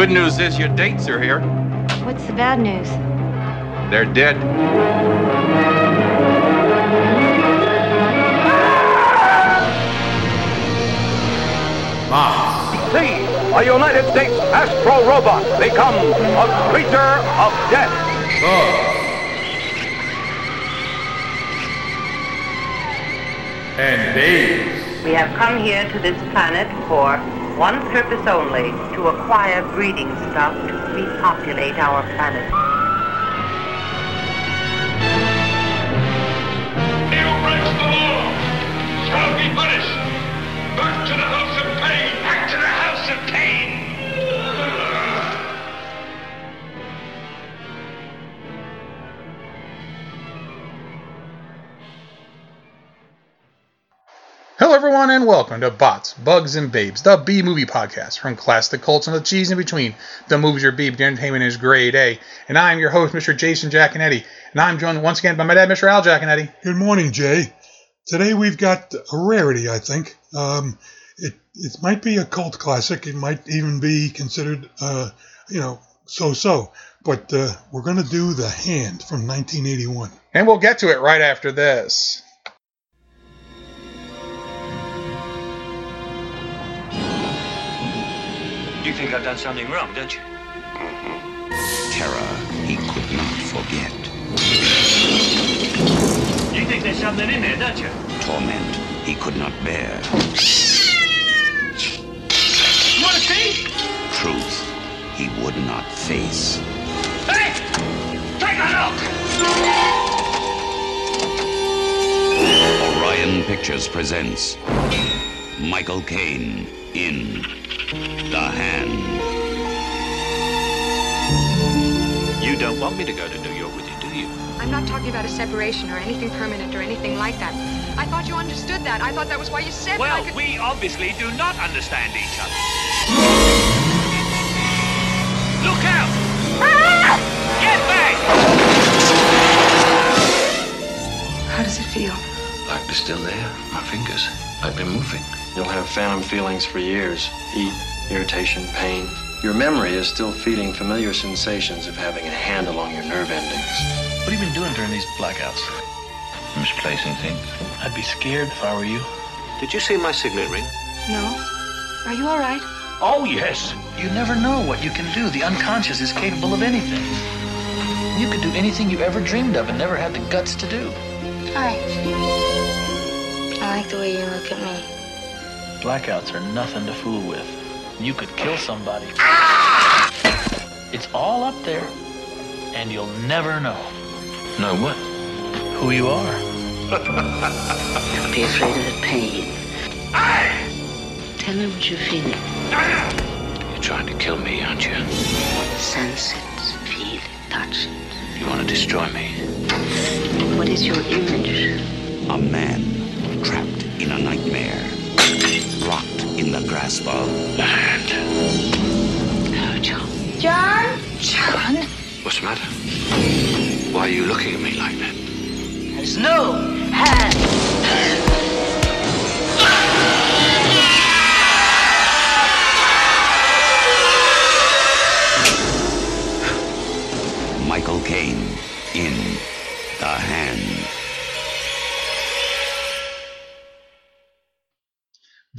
Good news is your dates are here. What's the bad news? They're dead. See, a United States Astro Robot become a creature of death. And babes. We have come here to this planet for one purpose only, to acquire breeding stock to repopulate our planet. Neil breaks the law. Shall be punished. Everyone, and welcome to Bots, Bugs, and Babes, the B movie podcast from classic cults and the cheese in between. The movies are B, but the entertainment is grade A. And I'm your host, Mr. Jason Giaconetti. And I'm joined once again by my dad, Mr. Al Giaconetti. Good morning, Jay. Today we've got a rarity, I think. Um, it it might be a cult classic. It might even be considered, uh, you know, so-so. But uh, we're going to do The Hand from 1981. And we'll get to it right after this. You think I've done something wrong, don't you? Mm-hmm. Terror he could not forget. You think there's something in there, don't you? Torment he could not bear. You want to see? Truth he would not face. Hey! Take a look! Orion Pictures presents Michael Caine in The Hand. You don't want me to go to New York with you, do you? I'm not talking about a separation or anything permanent or anything like that. I thought you understood that. I thought that was why you said that I Well, could... we obviously do not understand each other. Look out! Ah! Get back! How does it feel? Like they're still there, my fingers. I've been moving. You'll have phantom feelings for years heat, irritation, pain. Your memory is still feeding familiar sensations of having a hand along your nerve endings. What have you been doing during these blackouts? Misplacing things. I'd be scared if I were you. Did you see my signet ring? No. Are you all right? Oh, yes. You never know what you can do. The unconscious is capable of anything. You could do anything you ever dreamed of and never had the guts to do. Hi. I like the way you look at me. Blackouts are nothing to fool with. You could kill somebody. It's all up there, and you'll never know. Know what? Who you are. Don't be afraid of the pain. I Tell me what you're feeling. You're trying to kill me, aren't you? Sense it, feel it, touch it. You want to destroy me. What is your image? A man trapped in a nightmare. Rocked the grasp of The hand. Oh, John. John? John? What's the matter? Why are you looking at me like that? There's no hand.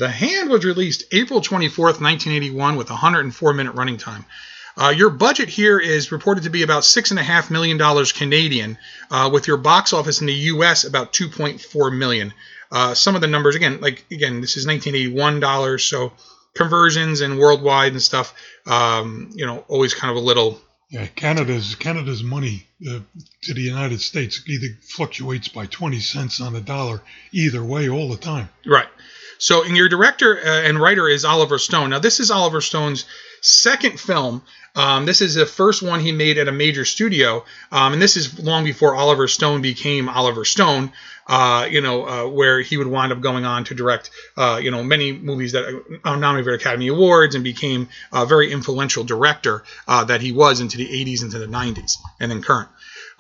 The Hand was released April 24th, 1981, with 104 minute running time. Uh, your budget here is reported to be about six and a half million dollars Canadian, uh, with your box office in the U.S. about 2.4 million. Uh, some of the numbers, again, like again, this is 1981 dollars, so conversions and worldwide and stuff, um, you know, always kind of a little Yeah, Canada's Canada's money uh, to the United States either fluctuates by 20 cents on the dollar either way all the time. Right. So, and your director uh, and writer is Oliver Stone. Now, this is Oliver Stone's second film. Um, this is the first one he made at a major studio, um, and this is long before Oliver Stone became Oliver Stone. Uh, you know, uh, where he would wind up going on to direct, uh, you know, many movies that are nominated for Academy Awards and became a very influential director uh, that he was into the 80s, into the 90s, and then current.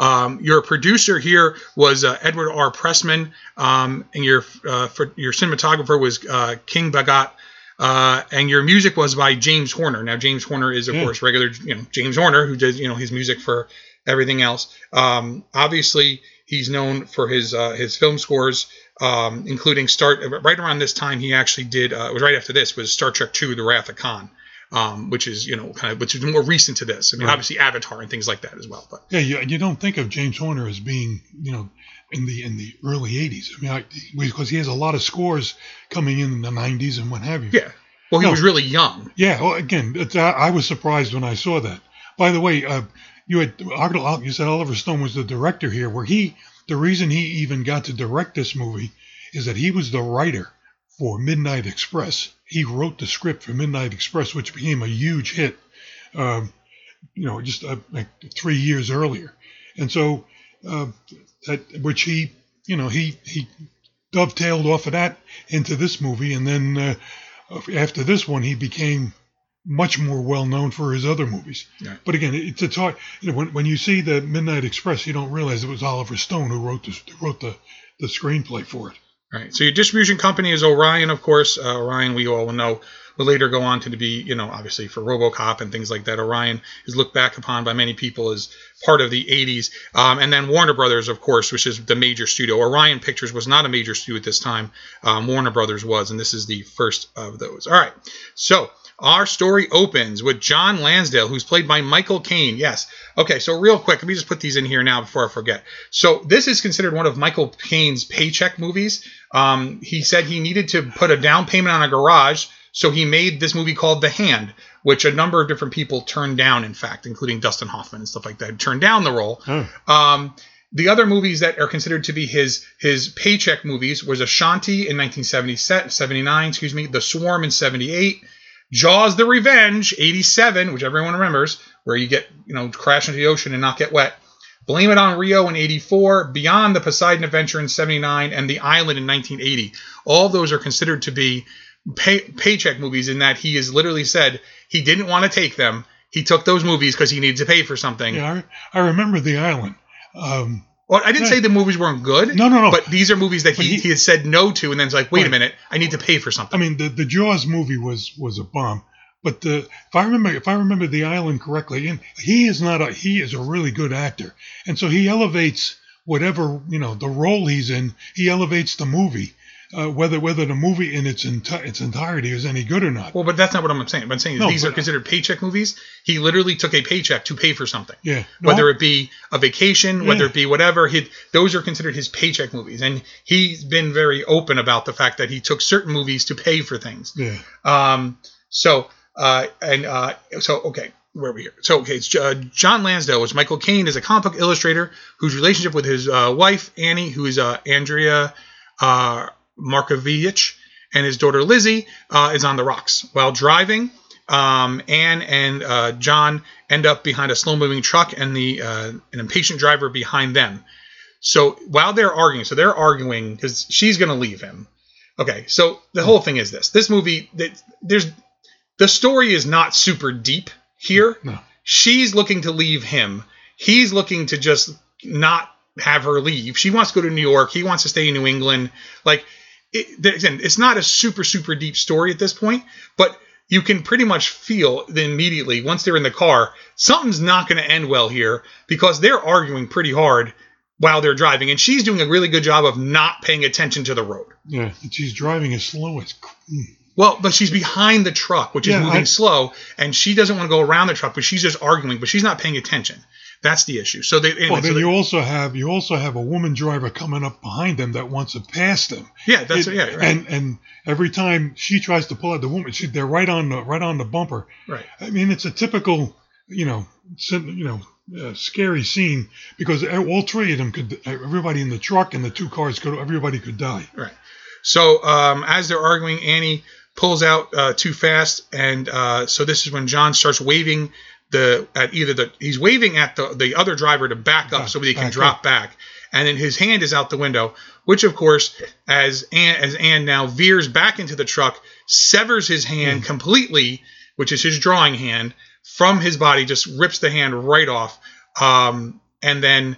Um, your producer here was uh, Edward R. Pressman, um, and your uh, for, your cinematographer was uh, King Baggot, uh, and your music was by James Horner. Now James Horner is of Yeah. course regular, you know, James Horner who did you know his music for everything else. Um, obviously, he's known for his uh, his film scores, um, including start right around this time he actually did. Uh, it was right after this was Star Trek II: The Wrath of Khan. Um, which is you know kind of which is more recent to this. I mean, Right. obviously Avatar and things like that as well. But Yeah, you, you don't think of James Horner as being, you know, in the in the early '80s. I mean, I, because he has a lot of scores coming in in the '90s and what have you. Yeah. Well, he No. was really young. Yeah. Well, again, I, I was surprised when I saw that. By the way, uh, you had you said Oliver Stone was the director here. Where he, the reason he even got to direct this movie is that he was the writer for Midnight Express. He wrote the script for Midnight Express, which became a huge hit. Um, you know, just uh, like three years earlier, and so uh, that which he, you know, he he dovetailed off of that into this movie, and then uh, after this one, he became much more well known for his other movies. Yeah. But again, it's it's hard. You know, when when you see the Midnight Express, you don't realize it was Oliver Stone who wrote the who wrote the the screenplay for it. Right. So your distribution company is Orion, of course. Uh, Orion, we all know, will later go on to be, you know, obviously for RoboCop and things like that. Orion is looked back upon by many people as part of the 80s. Um, and then Warner Brothers, of course, which is the major studio. Orion Pictures was not a major studio at this time. Um, Warner Brothers was, and this is the first of those. All right. So our story opens with John Lansdale, who's played by Michael Caine. Yes. Okay, so real quick, let me just put these in here now before I forget. So this is considered one of Michael Caine's paycheck movies. Um, he said he needed to put a down payment on a garage, so he made this movie called The Hand, which a number of different people turned down, in fact, including Dustin Hoffman and stuff like that, turned down the role. Um, the other movies that are considered to be his his paycheck movies was Ashanti in 1979, excuse me, The Swarm in 78, Jaws: The Revenge 87, which everyone remembers, where you get you know crash into the ocean and not get wet. Blame It on Rio in 84, Beyond the Poseidon Adventure in 79, and The Island in 1980. All those are considered to be pay, paycheck movies in that he has literally said he didn't want to take them. He took those movies because he needed to pay for something. Yeah, I, I remember The Island. Um, Well, I didn't say the movies weren't good. No, no, no. But these are movies that he, he, had said no to, and then it's like, wait a minute, I need to pay for something. I mean, the the Jaws movie was was a bomb, but the, if I remember if I remember The Island correctly, and he is not a he is a really good actor, and so he elevates whatever you know the role he's in. He elevates the movie, uh, whether whether the movie in its enti- its entirety is any good or not. Well, but that's not what I'm saying. I'm saying No, these are but- considered paycheck movies. He literally took a paycheck to pay for something. Yeah, Whether it be a vacation, whether it be whatever, he, those are considered his paycheck movies. And he's been very open about the fact that he took certain movies to pay for things. yeah, Um, so, uh, and uh, so, okay, where are we here? So, okay, it's uh, John Lansdale, which Michael Caine is a comic book illustrator whose relationship with his uh, wife, Annie, who is uh, Andrea uh, Markovich, and his daughter Lizzie uh, is on the rocks. While driving, um, Anne and uh, John end up behind a slow moving truck and the uh, an impatient driver behind them. So while they're arguing, so they're arguing because she's going to leave him. Okay, so the whole thing is this: this movie, that there's the story is not super deep here. No. She's looking to leave him. He's looking to just not have her leave. She wants to go to New York. He wants to stay in New England. Like, it, again, it's not a super super deep story at this point, but you can pretty much feel that immediately once they're in the car, something's not going to end well here because they're arguing pretty hard while they're driving, and she's doing a really good job of not paying attention to the road. yeah. And she's driving as slow as. Mm. Well, but she's behind the truck, which is Yeah, moving I- slow, and she doesn't want to go around the truck, but she's just arguing, but she's not paying attention. That's the issue. So they, anyway, Well, so then they- you also have you also have a woman driver coming up behind them that wants to pass them. yeah, that's It- yeah, right, And and every time she tries to pull out the woman, she, they're right on the right on the bumper. right. I mean, it's a typical you know, you know, uh, scary scene because all three of them could, everybody in the truck and the two cars could, everybody could die. Right. So um, as they're arguing, Annie pulls out uh, too fast, and uh, so this is when John starts waving the at either the he's waving at the the other driver to back up so that he can back drop up. back, and then his hand is out the window, which of course as Ann, as Ann now veers back into the truck, severs his hand completely, which is his drawing hand from his body, just rips the hand right off, um, and then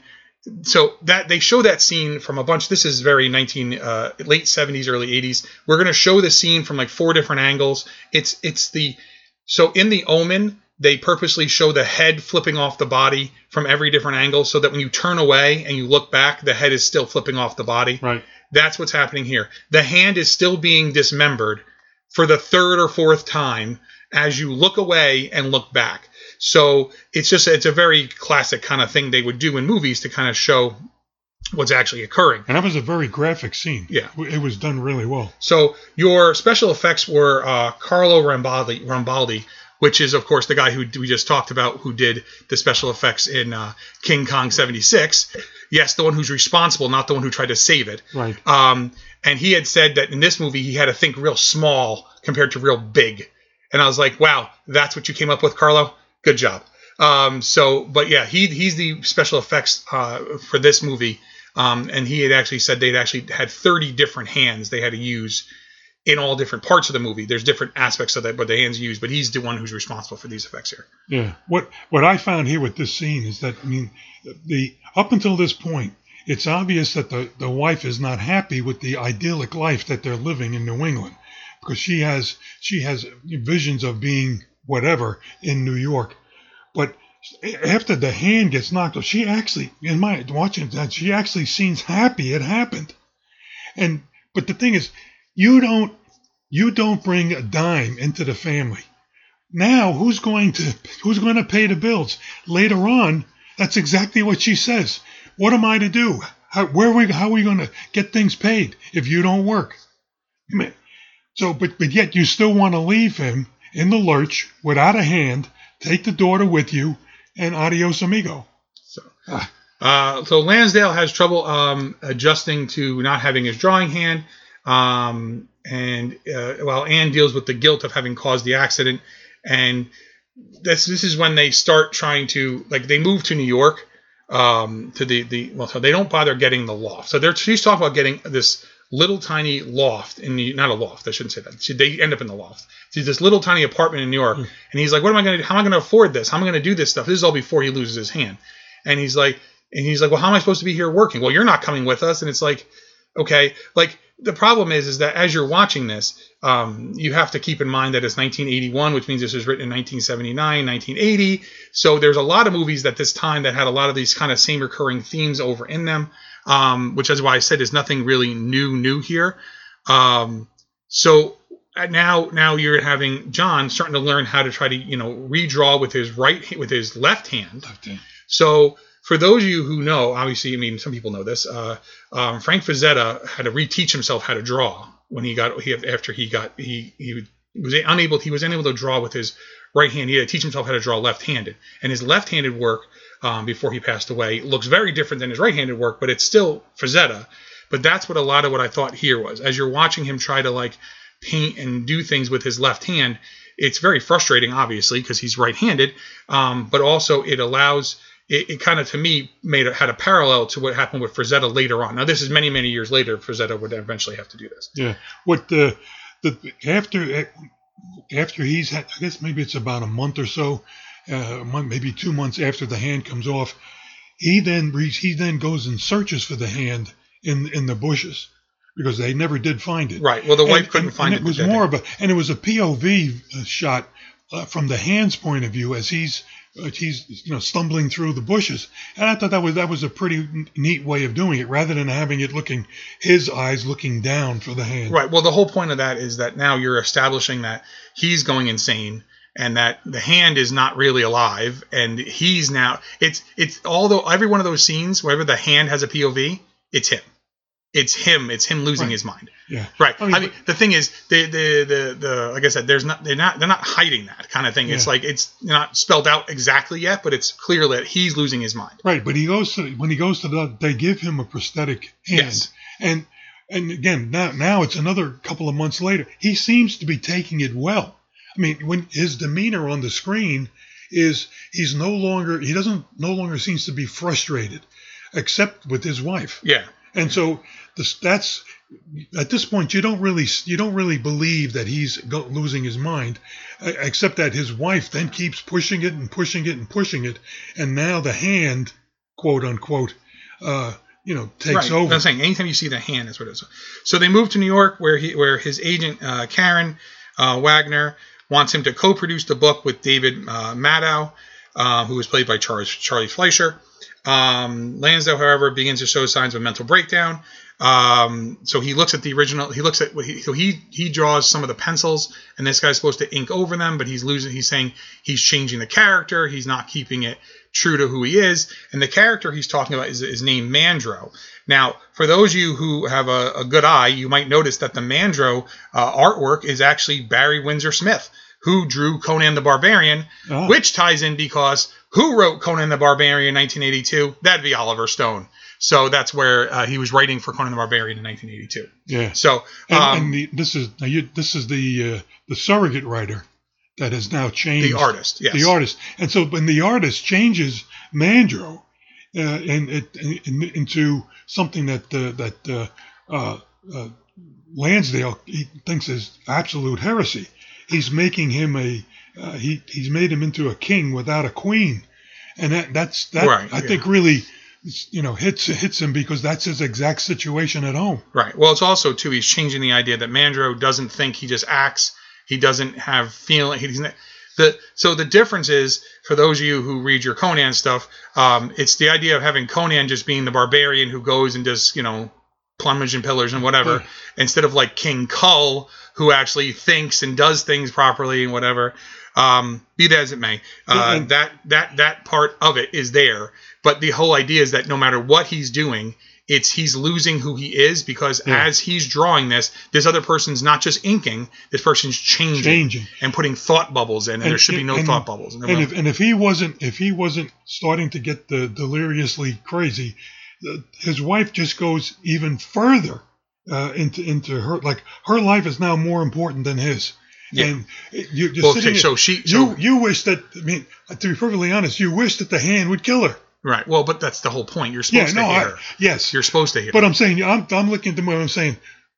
so that they show that scene from a bunch this is very 19 uh, late 70s early 80s we're going to show the scene from like four different angles. It's it's the so in the omen they purposely show the head flipping off the body from every different angle so that when you turn away and you look back the head is still flipping off the body right that's what's happening here the hand is still being dismembered for the third or fourth time as you look away and look back so it's just it's a very classic kind of thing they would do in movies to kind of show what's actually occurring. And that was a very graphic scene. Yeah. It was done really well. So your special effects were uh, Carlo Rambaldi, Rambaldi, which is of course the guy who we just talked about, who did the special effects in uh, King Kong '76. Yes, the one who's responsible, not the one who tried to save it. Right. Um, and he had said that in this movie he had to think real small compared to real big. And I was like, wow, that's what you came up with, Carlo. Good job. Um, so, but yeah, he he's the special effects uh, for this movie, um, and he had actually said they'd actually had 30 different hands they had to use in all different parts of the movie. There's different aspects of that, but the hands used. But he's the one who's responsible for these effects here. Yeah. What what I found here with this scene is that I mean, the up until this point, it's obvious that the the wife is not happy with the idyllic life that they're living in New England, because she has she has visions of being whatever in New York, but after the hand gets knocked off, she actually, in my watching that, she actually seems happy it happened. And but the thing is, you don't you don't bring a dime into the family. Now who's going to who's going to pay the bills later on? That's exactly what she says. What am I to do? How, where are we? How are we going to get things paid if you don't work? So, but but yet you still want to leave him in the lurch without a hand. Take the daughter with you, and adios amigo. Uh, so Lansdale has trouble um, adjusting to not having his drawing hand, um, and uh, while Anne deals with the guilt of having caused the accident, and this this is when they start trying to like they move to New York um, to the the well, so they don't bother getting the loft. So they're she's talking about getting this little tiny loft in the not a loft. I shouldn't say that. She, they end up in the loft. It's this little tiny apartment in New York, and he's like, "What am I going to? Do? How am I going to afford this? How am I going to do this stuff? This is all before he loses his hand." And he's like, and he's like, "Well, how am I supposed to be here working? Well, you're not coming with us." And it's like, okay, like the problem is, is that as you're watching this, um, you have to keep in mind that it's 1981, which means this was written in 1979, 1980. So there's a lot of movies at this time that had a lot of these kind of same recurring themes over in them, um, which is why I said there's nothing really new, new here. Um, so uh, now, now you're having John starting to learn how to try to, you know, redraw with his right, with his left hand. So for those of you who know, obviously, I mean, some people know this. Uh, um, Frank Frazetta had to reteach himself how to draw when he got he after he got he he was unable he was unable to draw with his right hand. He had to teach himself how to draw left-handed, and his left-handed work um, before he passed away looks very different than his right-handed work, but it's still Frazetta. But that's what a lot of what I thought here was. As you're watching him try to like paint and do things with his left hand, it's very frustrating, obviously, because he's right-handed. Um, but also it allows it, it kind of to me made a, had a parallel to what happened with Frazetta later on. Now this is many many years later. Frazetta would eventually have to do this. Yeah. What the the after after he's had, I guess maybe it's about a month or so, uh, month, maybe two months after the hand comes off, he then reads, he then goes and searches for the hand in in the bushes because they never did find it. Right. Well, the wife And- couldn't and- find and it. it. was more of a and it was a POV uh, shot uh, from the hand's point of view as he's Uh, he's you know stumbling through the bushes, and I thought that was that was a pretty neat way of doing it rather than having it looking his eyes looking down for the hand. Right. Well, the whole point of that is that now you're establishing that he's going insane and that the hand is not really alive and he's now it's it's although every one of those scenes wherever the hand has a POV, it's him. It's him. It's him losing his mind. Yeah. Right. I mean, the thing is, the, the the the like I said, there's not they're not they're not hiding that kind of thing. It's like it's not spelled out exactly yet, but it's clear that he's losing his mind. Right, but he goes to when he goes to the they give him a prosthetic hand, Yes. and and again now now it's another couple of months later. He seems to be taking it well. I mean, when his demeanor on the screen is he's no longer he doesn't no longer seems to be frustrated, except with his wife. Yeah. And so this, that's at this point you don't really you don't really believe that he's go, losing his mind, except that his wife then keeps pushing it and pushing it and pushing it, and now the hand, quote unquote, uh, you know, takes right. over. I'm saying anytime you see the hand, that's what it is. So they move to New York, where he where his agent uh, Karen uh, Wagner wants him to co-produce the book with David uh, Maddow, uh, who was played by Charles Charlie Fleischer. Um, Lansdale, however, begins to show signs of a mental breakdown. Um, so he looks at the original. He looks at he, so he he draws some of the pencils, and this guy's supposed to ink over them, but he's losing. He's saying he's changing the character. He's not keeping it true to who he is. And the character he's talking about is, is named Mandro. Now, for those of you who have a, a good eye, you might notice that the Mandro uh, artwork is actually Barry Windsor Smith, who drew Conan the Barbarian, Oh. which ties in because who wrote Conan the Barbarian in 1982? That'd be Oliver Stone. So that's where uh, he was writing for Conan the Barbarian in 1982. Yeah. So, and, um, and the, this is you, this is the uh, the surrogate writer that has now changed The artist, yes. the artist, and so when the artist changes Mandro uh, and it in, into something that uh, that uh, uh, uh, Lansdale he thinks is absolute heresy, he's making him a uh, he he's made him into a king without a queen, and that that's that Right, I yeah. think really you know hits hits him because that's his exact situation at home. Right. Well, it's also too he's changing the idea that Mandro doesn't think he just acts. He doesn't have feeling. He's not, the so the difference is for those of you who read your Conan stuff, um, it's the idea of having Conan just being the barbarian who goes and does you know plumage and pillars and whatever, instead of like King Kull who actually thinks and does things properly and whatever. Um, be that as it may, uh, And- that that that part of it is there. But the whole idea is that no matter what he's doing, it's he's losing who he is because Yeah. as he's drawing this, this other person's not just inking, this person's changing, Changing. and putting thought bubbles in, and, there should be no and- thought bubbles. And And if, and if he wasn't if he wasn't starting to get the deliriously crazy, the, his wife just goes even further uh, into into her like her life is now more important than his. Yeah. And you, you're Well, sitting okay, so she- you you wish that I mean to be perfectly honest, you wish that the hand would kill her. Right. Well, but that's the whole point. You're Yeah, supposed no, to hear. I, yes, You're supposed to hear. but. I'm saying I'm I'm looking at the movie. I'm saying,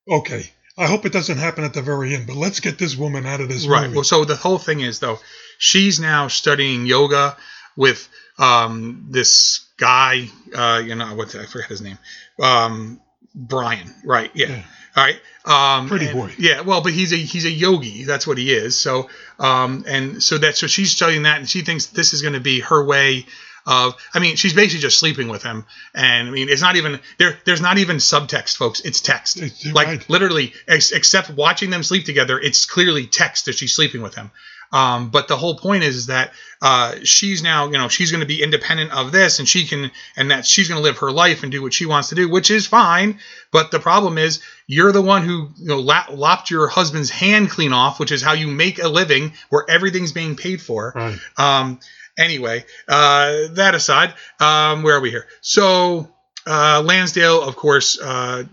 okay, I hope it doesn't happen at the very end, but let's get this woman out of this Right. movie. Well, so the whole thing is though, she's now studying yoga with um, this guy. Uh, you know what? I forget his name. Um, Brian. Right. Yeah. Yeah. All right. Um, Pretty and- boy. Yeah. Well, but he's a he's a yogi. That's what he is. So um, and so that's so she's studying that, and she thinks this is going to be her way. Of, I mean, she's basically just sleeping with him, and I mean, it's not even there. There's not even subtext, folks. It's text. It's- like right. literally, ex- except watching them sleep together, it's clearly text that she's sleeping with him. Um, but the whole point is, is that uh, she's now, you know, she's going to be independent of this, and she can, and that she's going to live her life and do what she wants to do, which is fine. But the problem is, you're the one who, you know, lap, lopped your husband's hand clean off, which is how you make a living, where everything's being paid for. Right. Um, anyway, uh, that aside, um, where are we here? So uh, Lansdale, of course. Uh,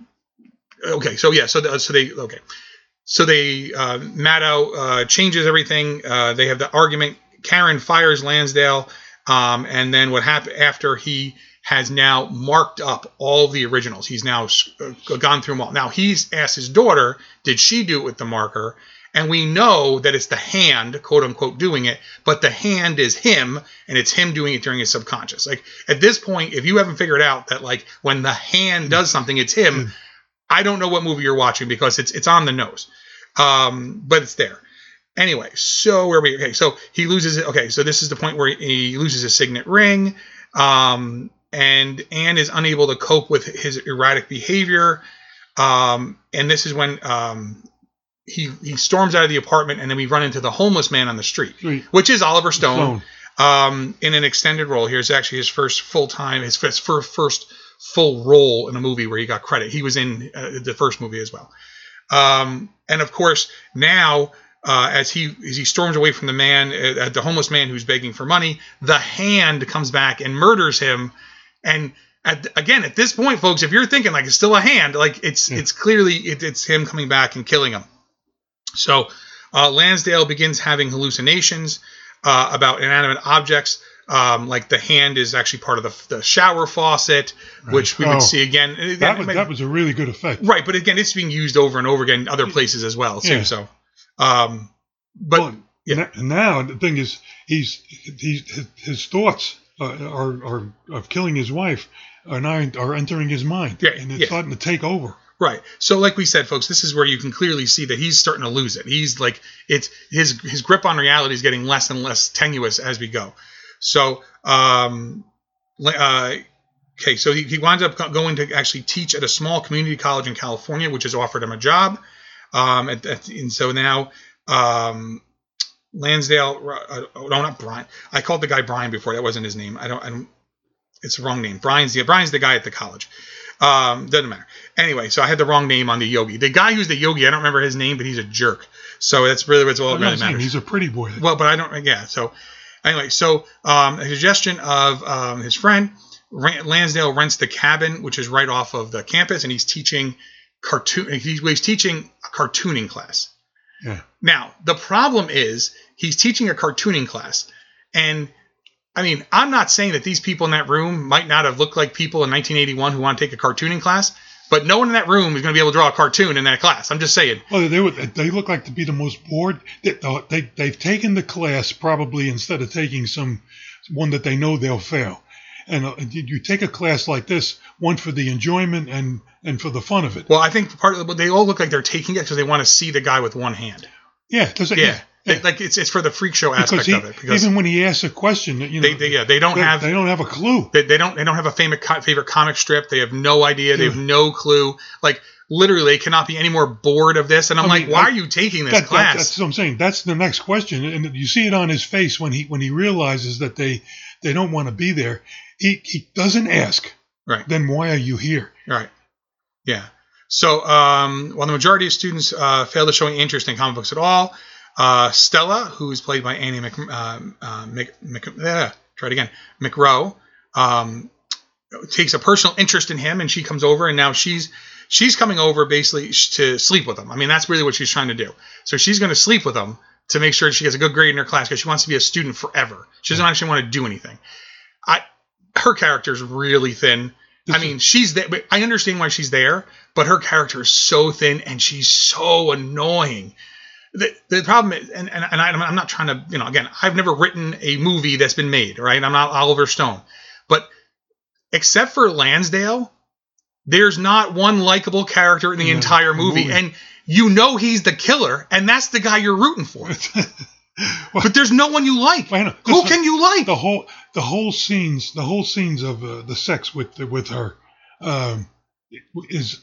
okay, so yeah, so the, so they okay, so they uh, Maddow uh, changes everything. Uh, they have the argument. Karen fires Lansdale, um, and then what happened after he has now marked up all the originals. He's now uh, gone through them all. Now he's asked his daughter, did she do it with the marker? And we know that it's the hand, quote unquote, doing it, but the hand is him, and it's him doing it during his subconscious. Like at this point, if you haven't figured out that like when the hand does something, it's him. I don't know what movie you're watching because it's it's on the nose, um, but it's there. Anyway, so where are we? Okay, so he loses it. Okay, so this is the point where he loses his signet ring, um, and Anne is unable to cope with his erratic behavior, um, and this is when um, he he storms out of the apartment, and then we run into the homeless man on the street, which is Oliver Stone, Stone. Um, in an extended role. Here's actually his first full time, his first, first full role in a movie where he got credit. He was in uh, the first movie as well. Um, and of course, now uh, as he as he storms away from the man, uh, the homeless man who's begging for money, the hand comes back and murders him. And at, again, at this point, folks, if you're thinking like it's still a hand, like it's it's clearly it, it's him coming back and killing him. So uh, Lansdale begins having hallucinations uh, about inanimate objects. Um, like the hand is actually part of the, the shower faucet, which we Oh. would see again. again That was, mean- that was a really good effect. Right, but again, it's being used over and over again in other places as well too. Yeah. So, um, but yeah. And now the thing is, he's he's his, his thoughts uh, are, are of killing his wife are now are entering his mind, Yeah, and it's yeah. starting to take over. Right. So, like we said, folks, this is where you can clearly see that he's starting to lose it. He's like it's his his grip on reality is getting less and less tenuous as we go. So, um, uh, okay, so he, he winds up going to actually teach at a small community college in California, which has offered him a job. Um, at, at, and so now, um, Lansdale, uh, oh, no, not Brian. I called the guy Brian before. That wasn't his name. I don't. I don't it's the wrong name. Brian's the Brian's the guy at the college. Um, doesn't matter. Anyway, so I had the wrong name on the yogi. The guy who's the yogi, I don't remember his name, but he's a jerk. So that's really what's all that really matters. he's a pretty boy. Well, but I don't. Yeah. So anyway, so um, a suggestion of um, his friend Lansdale rents the cabin, which is right off of the campus, and he's teaching cartoon. He's, he's teaching a cartooning class. Yeah. Now the problem is he's teaching a cartooning class, and I mean I'm not saying that these people in that room might not have looked like people in 1981 who want to take a cartooning class, but no one in that room is going to be able to draw a cartoon in that class. I'm just saying. Well, they would. They look like to be the most bored. They, they they've taken the class probably instead of taking some one that they know they'll fail. And uh, you take a class like this, one for the enjoyment and and for the fun of it. Well, I think part of the, they all look like they're taking it because they want to see the guy with one hand. Yeah, does it, Yeah, like it's it's for the freak show aspect he, of it. Because even when he asks a question, you know, they, they yeah they don't they, have they don't have a clue. they, they don't they don't have a favorite favorite comic strip. They have no idea. They have no clue. Like literally, they cannot be any more bored of this. And I'm I like, mean, why are you taking this That- that- class? that's what I'm saying. That's the next question, and you see it on his face when he when he realizes that they they don't want to be there. He he doesn't ask. Right. Then why are you here? Right. Yeah. So, um, while the majority of students uh, fail to show any interest in comic books at all, uh, Stella, who is played by Annie Mc, uh, uh, Mc, Mc, try it again, McEnroe, um, takes a personal interest in him, and she comes over, and now she's she's coming over basically to sleep with him. I mean, that's really what she's trying to do. So she's going to sleep with him to make sure she gets a good grade in her class because she wants to be a student forever. She doesn't actually want to do anything. I her character is really thin. I mean, she's there. I understand why she's there, but her character is so thin and she's so annoying. The, the problem is, and, and, and I, I'm not trying to, you know, again, I've never written a movie that's been made, right? I'm not Oliver Stone. But except for Lansdale, there's not one likable character in the Yeah, entire movie. movie. And you know he's the killer, and that's the guy you're rooting for. but there's no one you like. Who This- can you like? The whole the whole scenes the whole scenes of uh, the sex with with her um, is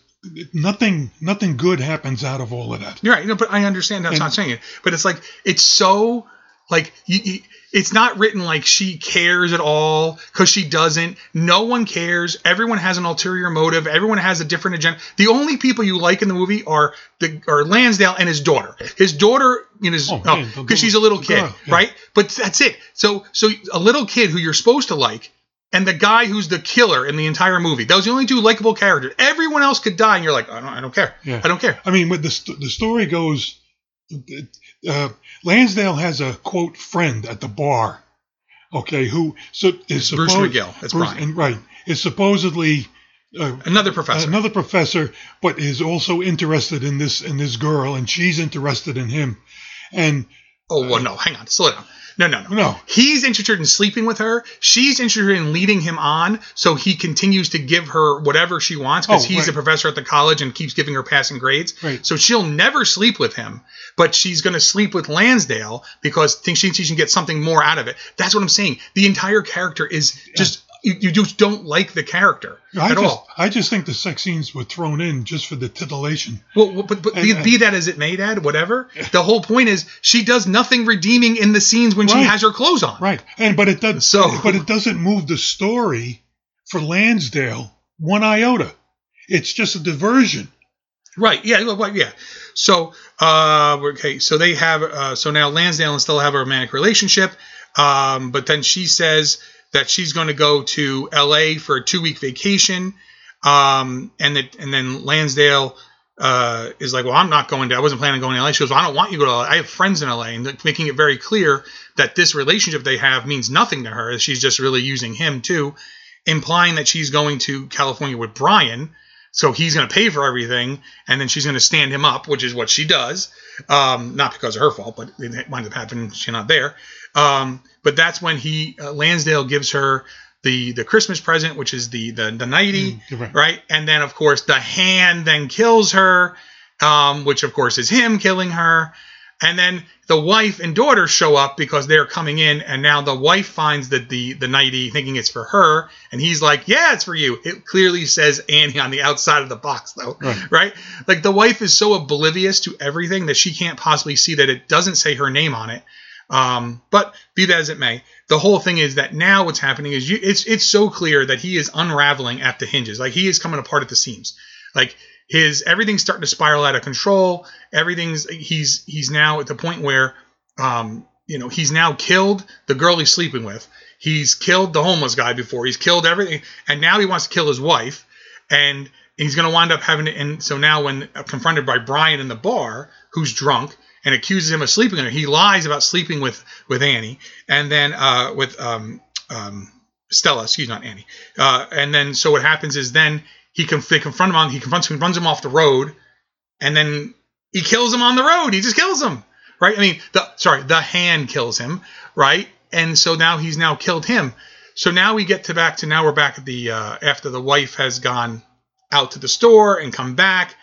nothing nothing good happens out of all of that. You're right. No, but I understand. That's And- not saying it. But it's like it's so like you, you, it's not written like she cares at all because she doesn't. No one cares. Everyone has an ulterior motive. Everyone has a different agenda. The only people you like in the movie are the are Lansdale and his daughter. His daughter, you know, Oh, oh because yeah, the she's a little kid, girl, yeah. right? But that's it. So so a little kid who you're supposed to like. And the guy who's the killer in the entire movie. Those are the only two likable characters. Everyone else could die, and you're like, I don't, I don't care. Yeah. I don't care. I mean, with the st- the story goes, uh, Lansdale has a quote friend at the bar, okay, who so is Bruce McGill. That's Bruce- Brian. and right is supposedly uh, Another professor. another professor, but is also interested in this in this girl, and she's interested in him, and Oh well, no, hang on, slow down. No, no, no. No. He's interested in sleeping with her. She's interested in leading him on, so he continues to give her whatever she wants because Oh, he's a professor at the college and keeps giving her passing grades. Right. So she'll never sleep with him, but she's going to sleep with Lansdale because thinks she, she can get something more out of it. That's what I'm saying. The entire character is just you, you just don't like the character I at just all. I just think the sex scenes were thrown in just for the titillation. Well, but, but be, And- be that as it may, Dad, whatever. The whole point is she does nothing redeeming in the scenes when she has her clothes on. Right, and but it does. So- but it doesn't move the story for Lansdale one iota. It's just a diversion. Right. Yeah. well, Yeah. So, uh, okay. So they have. Uh, so now Lansdale and Stella have a romantic relationship. Um, but then she says that she's going to go to L.A. for a two-week vacation. Um, and that, and then Lansdale uh, is like, well, I'm not going to. I wasn't planning on going to LA. She goes, well, I don't want you to go to LA. I have friends in LA, and making it very clear that this relationship they have means nothing to her. She's just really using him too, implying that she's going to California with Brian. So he's going to pay for everything, and then she's going to stand him up, which is what she does. Um, not because of her fault, but it winds up happening. She's not there. Um, but that's when he uh, Lansdale gives her the the Christmas present, which is the the the nighty, right. right? And then of course the hand then kills her, um, which of course is him killing her. And then the wife and daughter show up because they're coming in, and now the wife finds that the the nighty, thinking it's for her, and he's like, "Yeah, it's for you." It clearly says Annie on the outside of the box, though, Right. right? Like the wife is so oblivious to everything that she can't possibly see that it doesn't say her name on it. Um, but be that as it may, the whole thing is that now what's happening is you, it's it's so clear that he is unraveling at the hinges, like he is coming apart at the seams, like his everything's starting to spiral out of control. Everything's he's he's now at the point where, um, you know, he's now killed the girl he's sleeping with. He's killed the homeless guy before. He's killed everything, and now he wants to kill his wife, and he's going to wind up having to. And so now, when confronted by Brian in the bar, who's drunk and accuses him of sleeping with her, he lies about sleeping with with Annie, and then uh, with um, um, Stella, excuse me, not Annie. Uh, and then so what happens is then he conf- they confront him on he confronts him, runs him off the road, and then he kills him on the road. He just kills him, right? I mean, the sorry, the hand kills him, right? And so now he's now killed him. So now we get to back to now we're back at the uh, after the wife has gone out to the store and come back.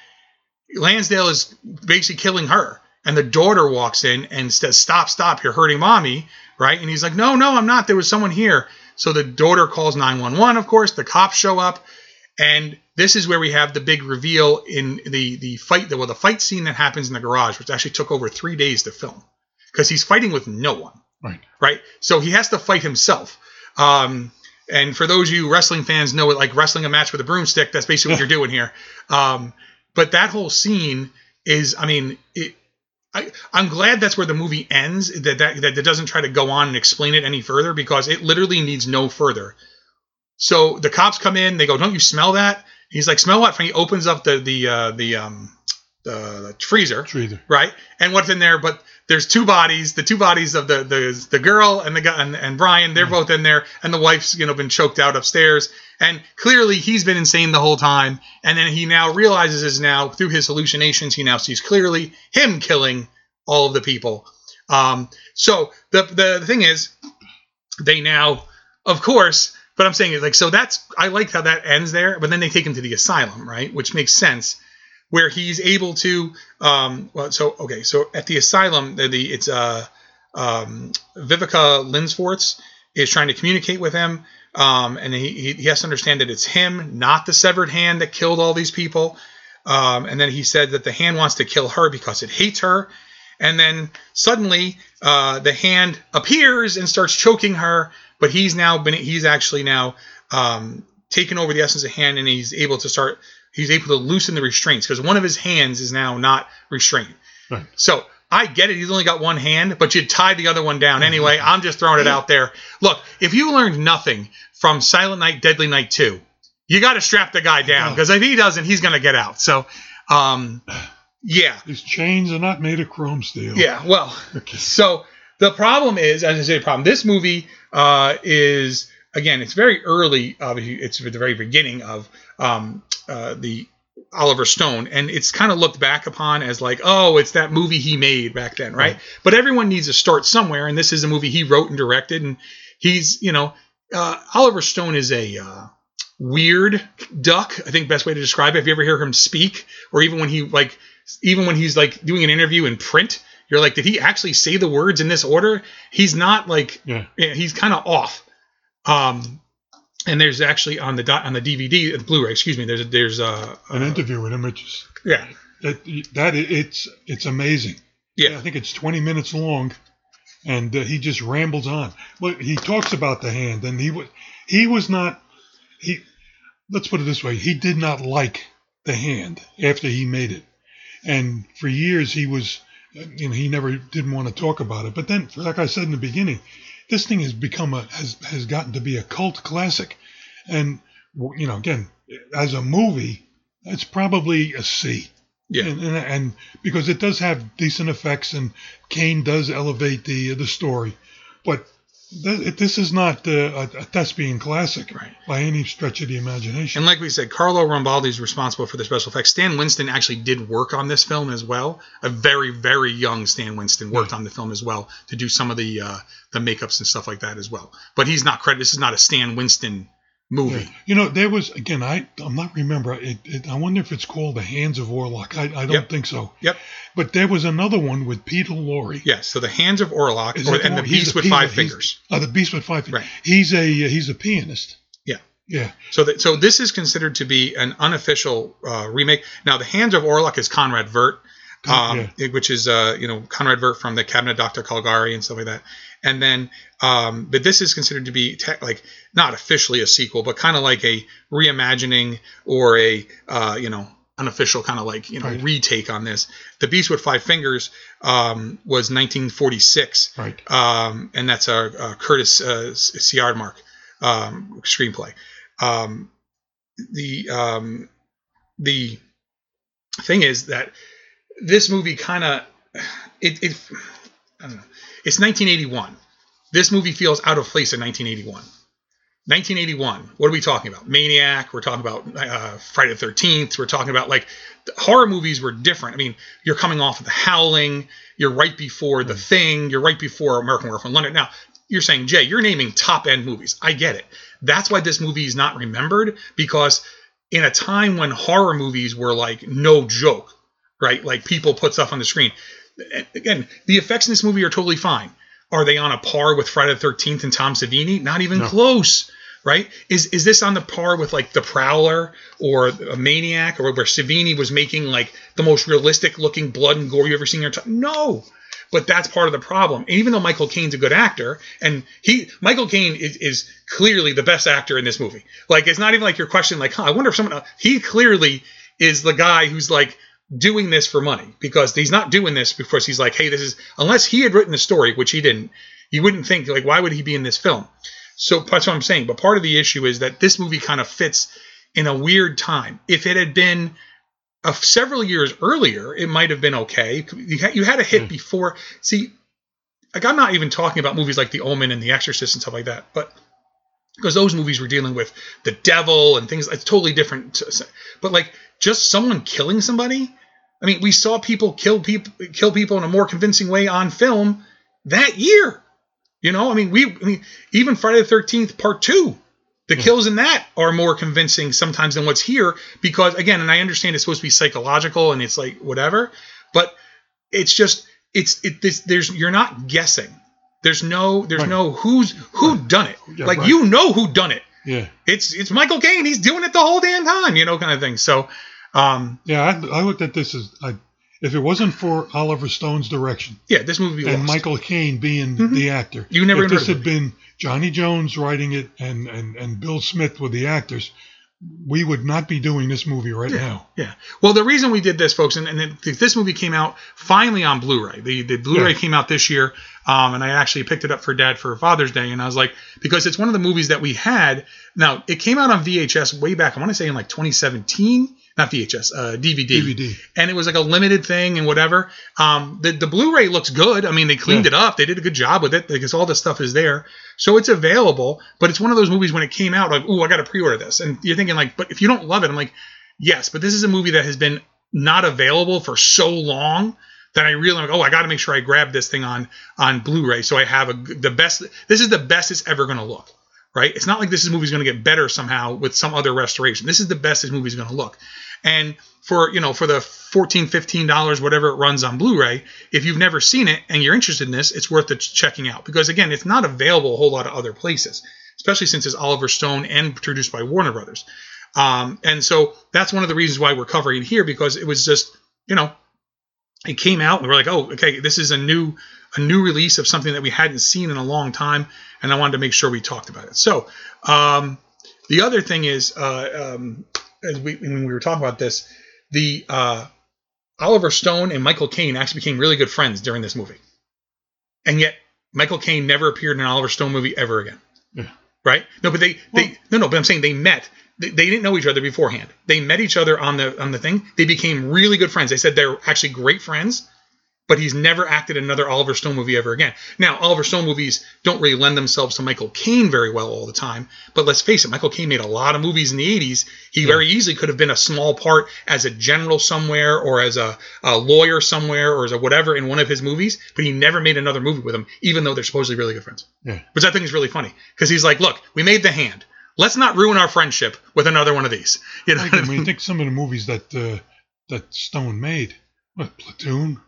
Lansdale is basically killing her, and the daughter walks in and says, "Stop, stop! You're hurting mommy!" Right? And he's like, "No, no, I'm not. There was someone here." So the daughter calls 911. Of course, the cops show up, and this is where we have the big reveal in the the fight. Well, the fight scene that happens in the garage, which actually took over three days to film, because he's fighting with no one Right. right? So he has to fight himself. Um, and for those of you wrestling fans know it like wrestling a match with a broomstick. That's basically what you're doing here. Um, but that whole scene is, I mean, it, I, I'm glad that's where the movie ends. That, that that it doesn't try to go on and explain it any further because it literally needs no further. So the cops come in. They go, "Don't you smell that?" He's like, "Smell what?" And he opens up the the uh, the um the, the freezer, Freezer. right? And what's in there? But there's two bodies, the two bodies of the the, the girl and the guy and, and Brian. They're both in there, and the wife's you know been choked out upstairs. And clearly he's been insane the whole time. And then he now realizes is now through his hallucinations, he now sees clearly him killing all of the people. Um, so the the thing is, they now, of course, but I'm saying is like so that's I like how that ends there, but then they take him to the asylum, right? Which makes sense, where he's able to um well so okay, so at the asylum the, the it's uh um Viveca Lindfors is trying to communicate with him. Um, and he, he, has to understand that it's him, not the severed hand that killed all these people. Um, and then he said that the hand wants to kill her because it hates her. And then suddenly uh, the hand appears and starts choking her, but he's now been he's actually now um, taken over the essence of hand and he's able to start he's able to loosen the restraints because one of his hands is now not restrained. Right. So I get it. He's only got one hand, but you tied the other one down anyway. I'm just throwing it out there. Look, if you learned nothing from Silent Night, Deadly Night 2, you got to strap the guy down because if he doesn't, he's going to get out. So, um, yeah. His chains are not made of chrome steel. Yeah, well, so the problem is, as I say, the problem. This movie uh, is again, it's very early. Obviously, it's at the very beginning of um, uh, the Oliver Stone, and it's kind of looked back upon as like, oh, it's that movie he made back then, right? Right. But everyone needs to start somewhere, and this is a movie he wrote and directed, and he's, you know, uh, Oliver Stone is a uh, weird duck. I think best way to describe it. If you ever hear him speak, or even when he like, even when he's like doing an interview in print, you're like, did he actually say the words in this order? He's not like, Yeah. he's kind of off. Um, and there's actually on the on the DVD, the Blu-ray, excuse me. There's there's uh, An interview with him, which is yeah, that that it's it's amazing. Yeah. I think it's 20 minutes long, and uh, he just rambles on. Well, he talks about the hand, and he was he was not he. Let's put it this way: he did not like The Hand after he made it, and for years he was, you know, he never didn't want to talk about it. But then, like I said in the beginning, this thing has become a has has gotten to be a cult classic, and you know, again, as a movie, it's probably a C. Yeah. And, and, and because it does have decent effects, and Caine does elevate the the story, but this is not uh, a, a thespian classic Right. by any stretch of the imagination. And like we said, Carlo Rambaldi is responsible for the special effects. Stan Winston actually did work on this film as well. A very, very young Stan Winston worked on the film as well to do some of the uh, the makeups and stuff like that as well. But he's not credit. This is not a Stan Winston movie. Yeah. You know, there was again. I I'm not remember. It, it, I wonder if it's called The Hands of Orlac. I, I don't Yep. think so. Yep. But there was another one with Peter Lorre. Yes. So the Hands of Orlac or, and the Beast with. Five Fingers. Oh, the Beast with Five Fingers. Right. He's a he's a pianist. Yeah. Yeah. So that so this is considered to be an unofficial uh, remake. Now the Hands of Orlac is Conrad Veidt, um, Yeah. which is uh, you know Conrad Veidt from the Cabinet Doctor Caligari and stuff like that. And then, um, but this is considered to be te- like not officially a sequel, but kind of like a reimagining or a uh, you know unofficial kind of like you know Right. retake on this. The Beast with Five Fingers um, was 1946, Right. um, and that's a, a Curtis uh, Siodmak um, screenplay. Um, the um, the thing is that this movie kind of it, it I don't know. It's 1981. This movie feels out of place in 1981. 1981. What are we talking about? Maniac. We're talking about uh, Friday the 13th. We're talking about like the horror movies were different. I mean, you're coming off of The Howling. You're right before The Thing. You're right before American Werewolf in London. Now, you're saying, Jay, you're naming top end movies. I get it. That's why this movie is not remembered because in a time when horror movies were like no joke, right? Like people put stuff on the screen. Again, the effects in this movie are totally fine. Are they on a par with Friday the Thirteenth and Tom Savini? Not even No. close, right? Is is this on the par with like The Prowler or a Maniac or where Savini was making like the most realistic looking blood and gore you ever seen in your time? No. But that's part of the problem. And even though Michael Caine's a good actor, and he Michael Caine is, is clearly the best actor in this movie. Like it's not even like your question, like, huh, I wonder if someone uh, he clearly is the guy who's like doing this for money because he's not doing this because he's like, hey, this is unless he had written the story, which he didn't, you wouldn't think like why would he be in this film? So that's what I'm saying. But part of the issue is that this movie kind of fits in a weird time. If it had been uh, several years earlier, it might have been okay. You had, you had a hit before. See, like I'm not even talking about movies like The Omen and The Exorcist and stuff like that, but because those movies were dealing with the devil and things. It's totally different. But like just someone killing somebody. I mean, we saw people kill people kill people in a more convincing way on film that year. You know, I mean, we I mean, even Friday the Thirteenth Part Two, the hmm. kills in that are more convincing sometimes than what's here because again, and I understand it's supposed to be psychological and it's like whatever, but it's just it's it this there's you're not guessing. There's no there's Right. no who's who done it. Yeah, like right. you know who done it. Yeah. It's it's Michael Caine. He's doing it the whole damn time, you know, kind of thing. So, um, Yeah. I, I looked at this as I, if it wasn't for Oliver Stone's direction yeah, this movie would be and lost. Michael Caine being the actor, You never if this had been Johnny Jones writing it and and and Bill Smith were the actors, we would not be doing this movie right Yeah, now. yeah. Well, the reason we did this, folks, and, and then this movie came out finally on Blu-ray. The the Blu-ray Yeah. came out this year, um, and I actually picked it up for Dad for Father's Day, and I was like, because it's one of the movies that we had. Now, it came out on VHS way back. I want to say in like 2017, not VHS, uh, DVD. DVD. And it was like a limited thing and whatever. Um, the the Blu-ray looks good. I mean, they cleaned Yeah. it up. They did a good job with it because all the stuff is there. So it's available. But it's one of those movies when it came out, like, oh, I got to pre-order this, and you're thinking like, but if you don't love it, I'm like, yes, but this is a movie that has been not available for so long that I really like, oh, I got to make sure I grab this thing on on Blu-ray so I have a the best. This is the best it's ever going to look, right? It's not like this movie's going to get better somehow with some other restoration. This is the best this movie's going to look, and for you know for the 14 15 dollars whatever it runs on Blu-ray, if you've never seen it and you're interested in this, it's worth it checking out because again, it's not available a whole lot of other places, especially since it's Oliver Stone and produced by Warner Brothers. Um, and so that's one of the reasons why we're covering it here because it was just, you know, it came out and we're like, oh, okay, this is a new a new release of something that we hadn't seen in a long time, and I wanted to make sure we talked about it. So um, the other thing is, uh, um, as we when we were talking about this, the uh, Oliver Stone and Michael Caine actually became really good friends during this movie, and yet Michael Caine never appeared in an Oliver Stone movie ever again. Yeah. Right? No, but they they no no, but I'm saying they met. They, didn't know each other beforehand. They met each other on the on the thing. They became really good friends. They said they're actually great friends but he's never acted in another Oliver Stone movie ever again. Now, Oliver Stone movies don't really lend themselves to Michael Caine very well all the time, but let's face it, Michael Caine made a lot of movies in the 80s. He yeah. very easily could have been a small part as a general somewhere or as a, a, lawyer somewhere or as a whatever in one of his movies, but he never made another movie with him, even though they're supposedly really good friends. Yeah. Which I think is really funny because he's like, look, we made the hand. Let's not ruin our friendship with another one of these. You know, I mean, think some of the movies that uh, that Stone made, what Platoon,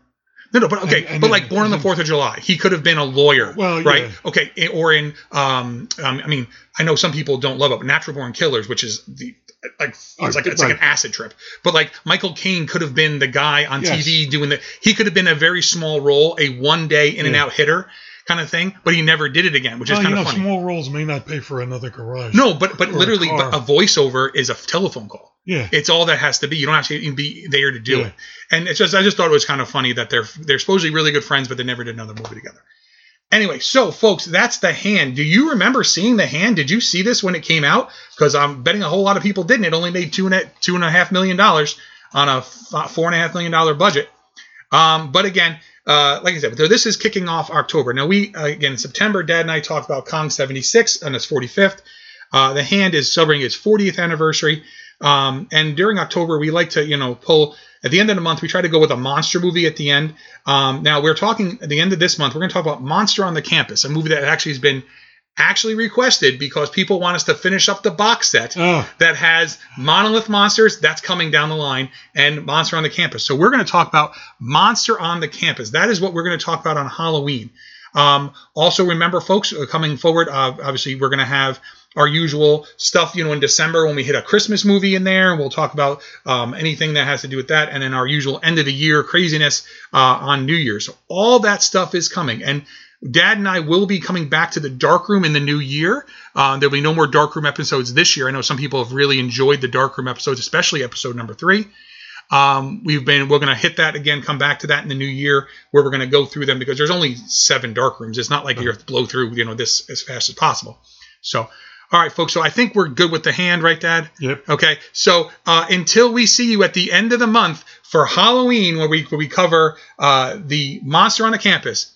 no, no, but okay, and, and but like Born on the Fourth of July, he could have been a lawyer, well, right? Yeah. Okay, or in, um, um, I mean, I know some people don't love it, but Natural Born Killers, which is the like it's like it's like an acid trip. But like Michael Caine could have been the guy on yes. TV doing the. He could have been a very small role, a one day in and out hitter kind of thing, but he never did it again, which well, is kind of know, funny. Small roles may not pay for another garage. No, but but literally, a but a voiceover is a telephone call. Yeah, it's all that has to be. You don't have to be there to do yeah. it. And it's just I just thought it was kind of funny that they're they're supposedly really good friends, but they never did another movie together. Anyway, so folks, that's the hand. Do you remember seeing the hand? Did you see this when it came out? Because I'm betting a whole lot of people didn't. It only made two and a, two and a half million dollars on a four and a half million dollar budget. Um, but again, uh, like I said, this is kicking off October. Now we uh, again in September, Dad and I talked about Kong 76 and its 45th. Uh, the hand is celebrating its 40th anniversary. Um, and during October, we like to, you know, pull at the end of the month, we try to go with a monster movie at the end. Um, now we're talking at the end of this month, we're going to talk about Monster on the Campus, a movie that actually has been actually requested because people want us to finish up the box set oh. that has Monolith Monsters. That's coming down the line and Monster on the Campus. So we're going to talk about Monster on the Campus. That is what we're going to talk about on Halloween. Um, also, remember, folks, uh, coming forward, uh, obviously, we're going to have our usual stuff, you know, in December when we hit a Christmas movie in there. We'll talk about um, anything that has to do with that. And then our usual end of the year craziness uh, on New Year's. So all that stuff is coming. And Dad and I will be coming back to the dark room in the new year. Uh, there'll be no more dark room episodes this year. I know some people have really enjoyed the dark room episodes, especially episode number three. Um, we've been we're going to hit that again, come back to that in the new year where we're going to go through them because there's only seven dark rooms. It's not like you have to blow through you know this as fast as possible. So all right, folks. So I think we're good with the hand, right, Dad? Yep. Okay. So uh, until we see you at the end of the month for Halloween, where we where we cover uh, the monster on the campus,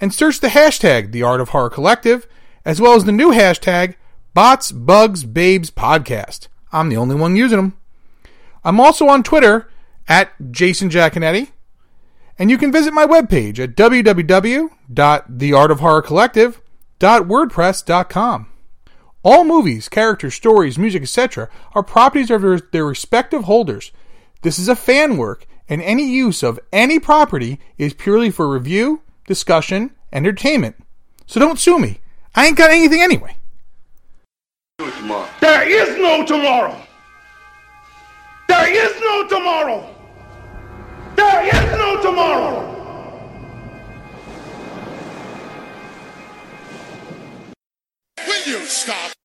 and search the hashtag The Art of Horror Collective, as well as the new hashtag Bots, Bugs, Babes Podcast. I'm the only one using them. I'm also on Twitter at Jason Giaconetti, and you can visit my webpage at www.theartofhorrorcollective.wordpress.com. All movies, characters, stories, music, etc. are properties of their, their respective holders. This is a fan work, and any use of any property is purely for review, discussion, entertainment. So don't sue me. I ain't got anything anyway. There is no tomorrow. There is no tomorrow. There is no tomorrow. Will you stop?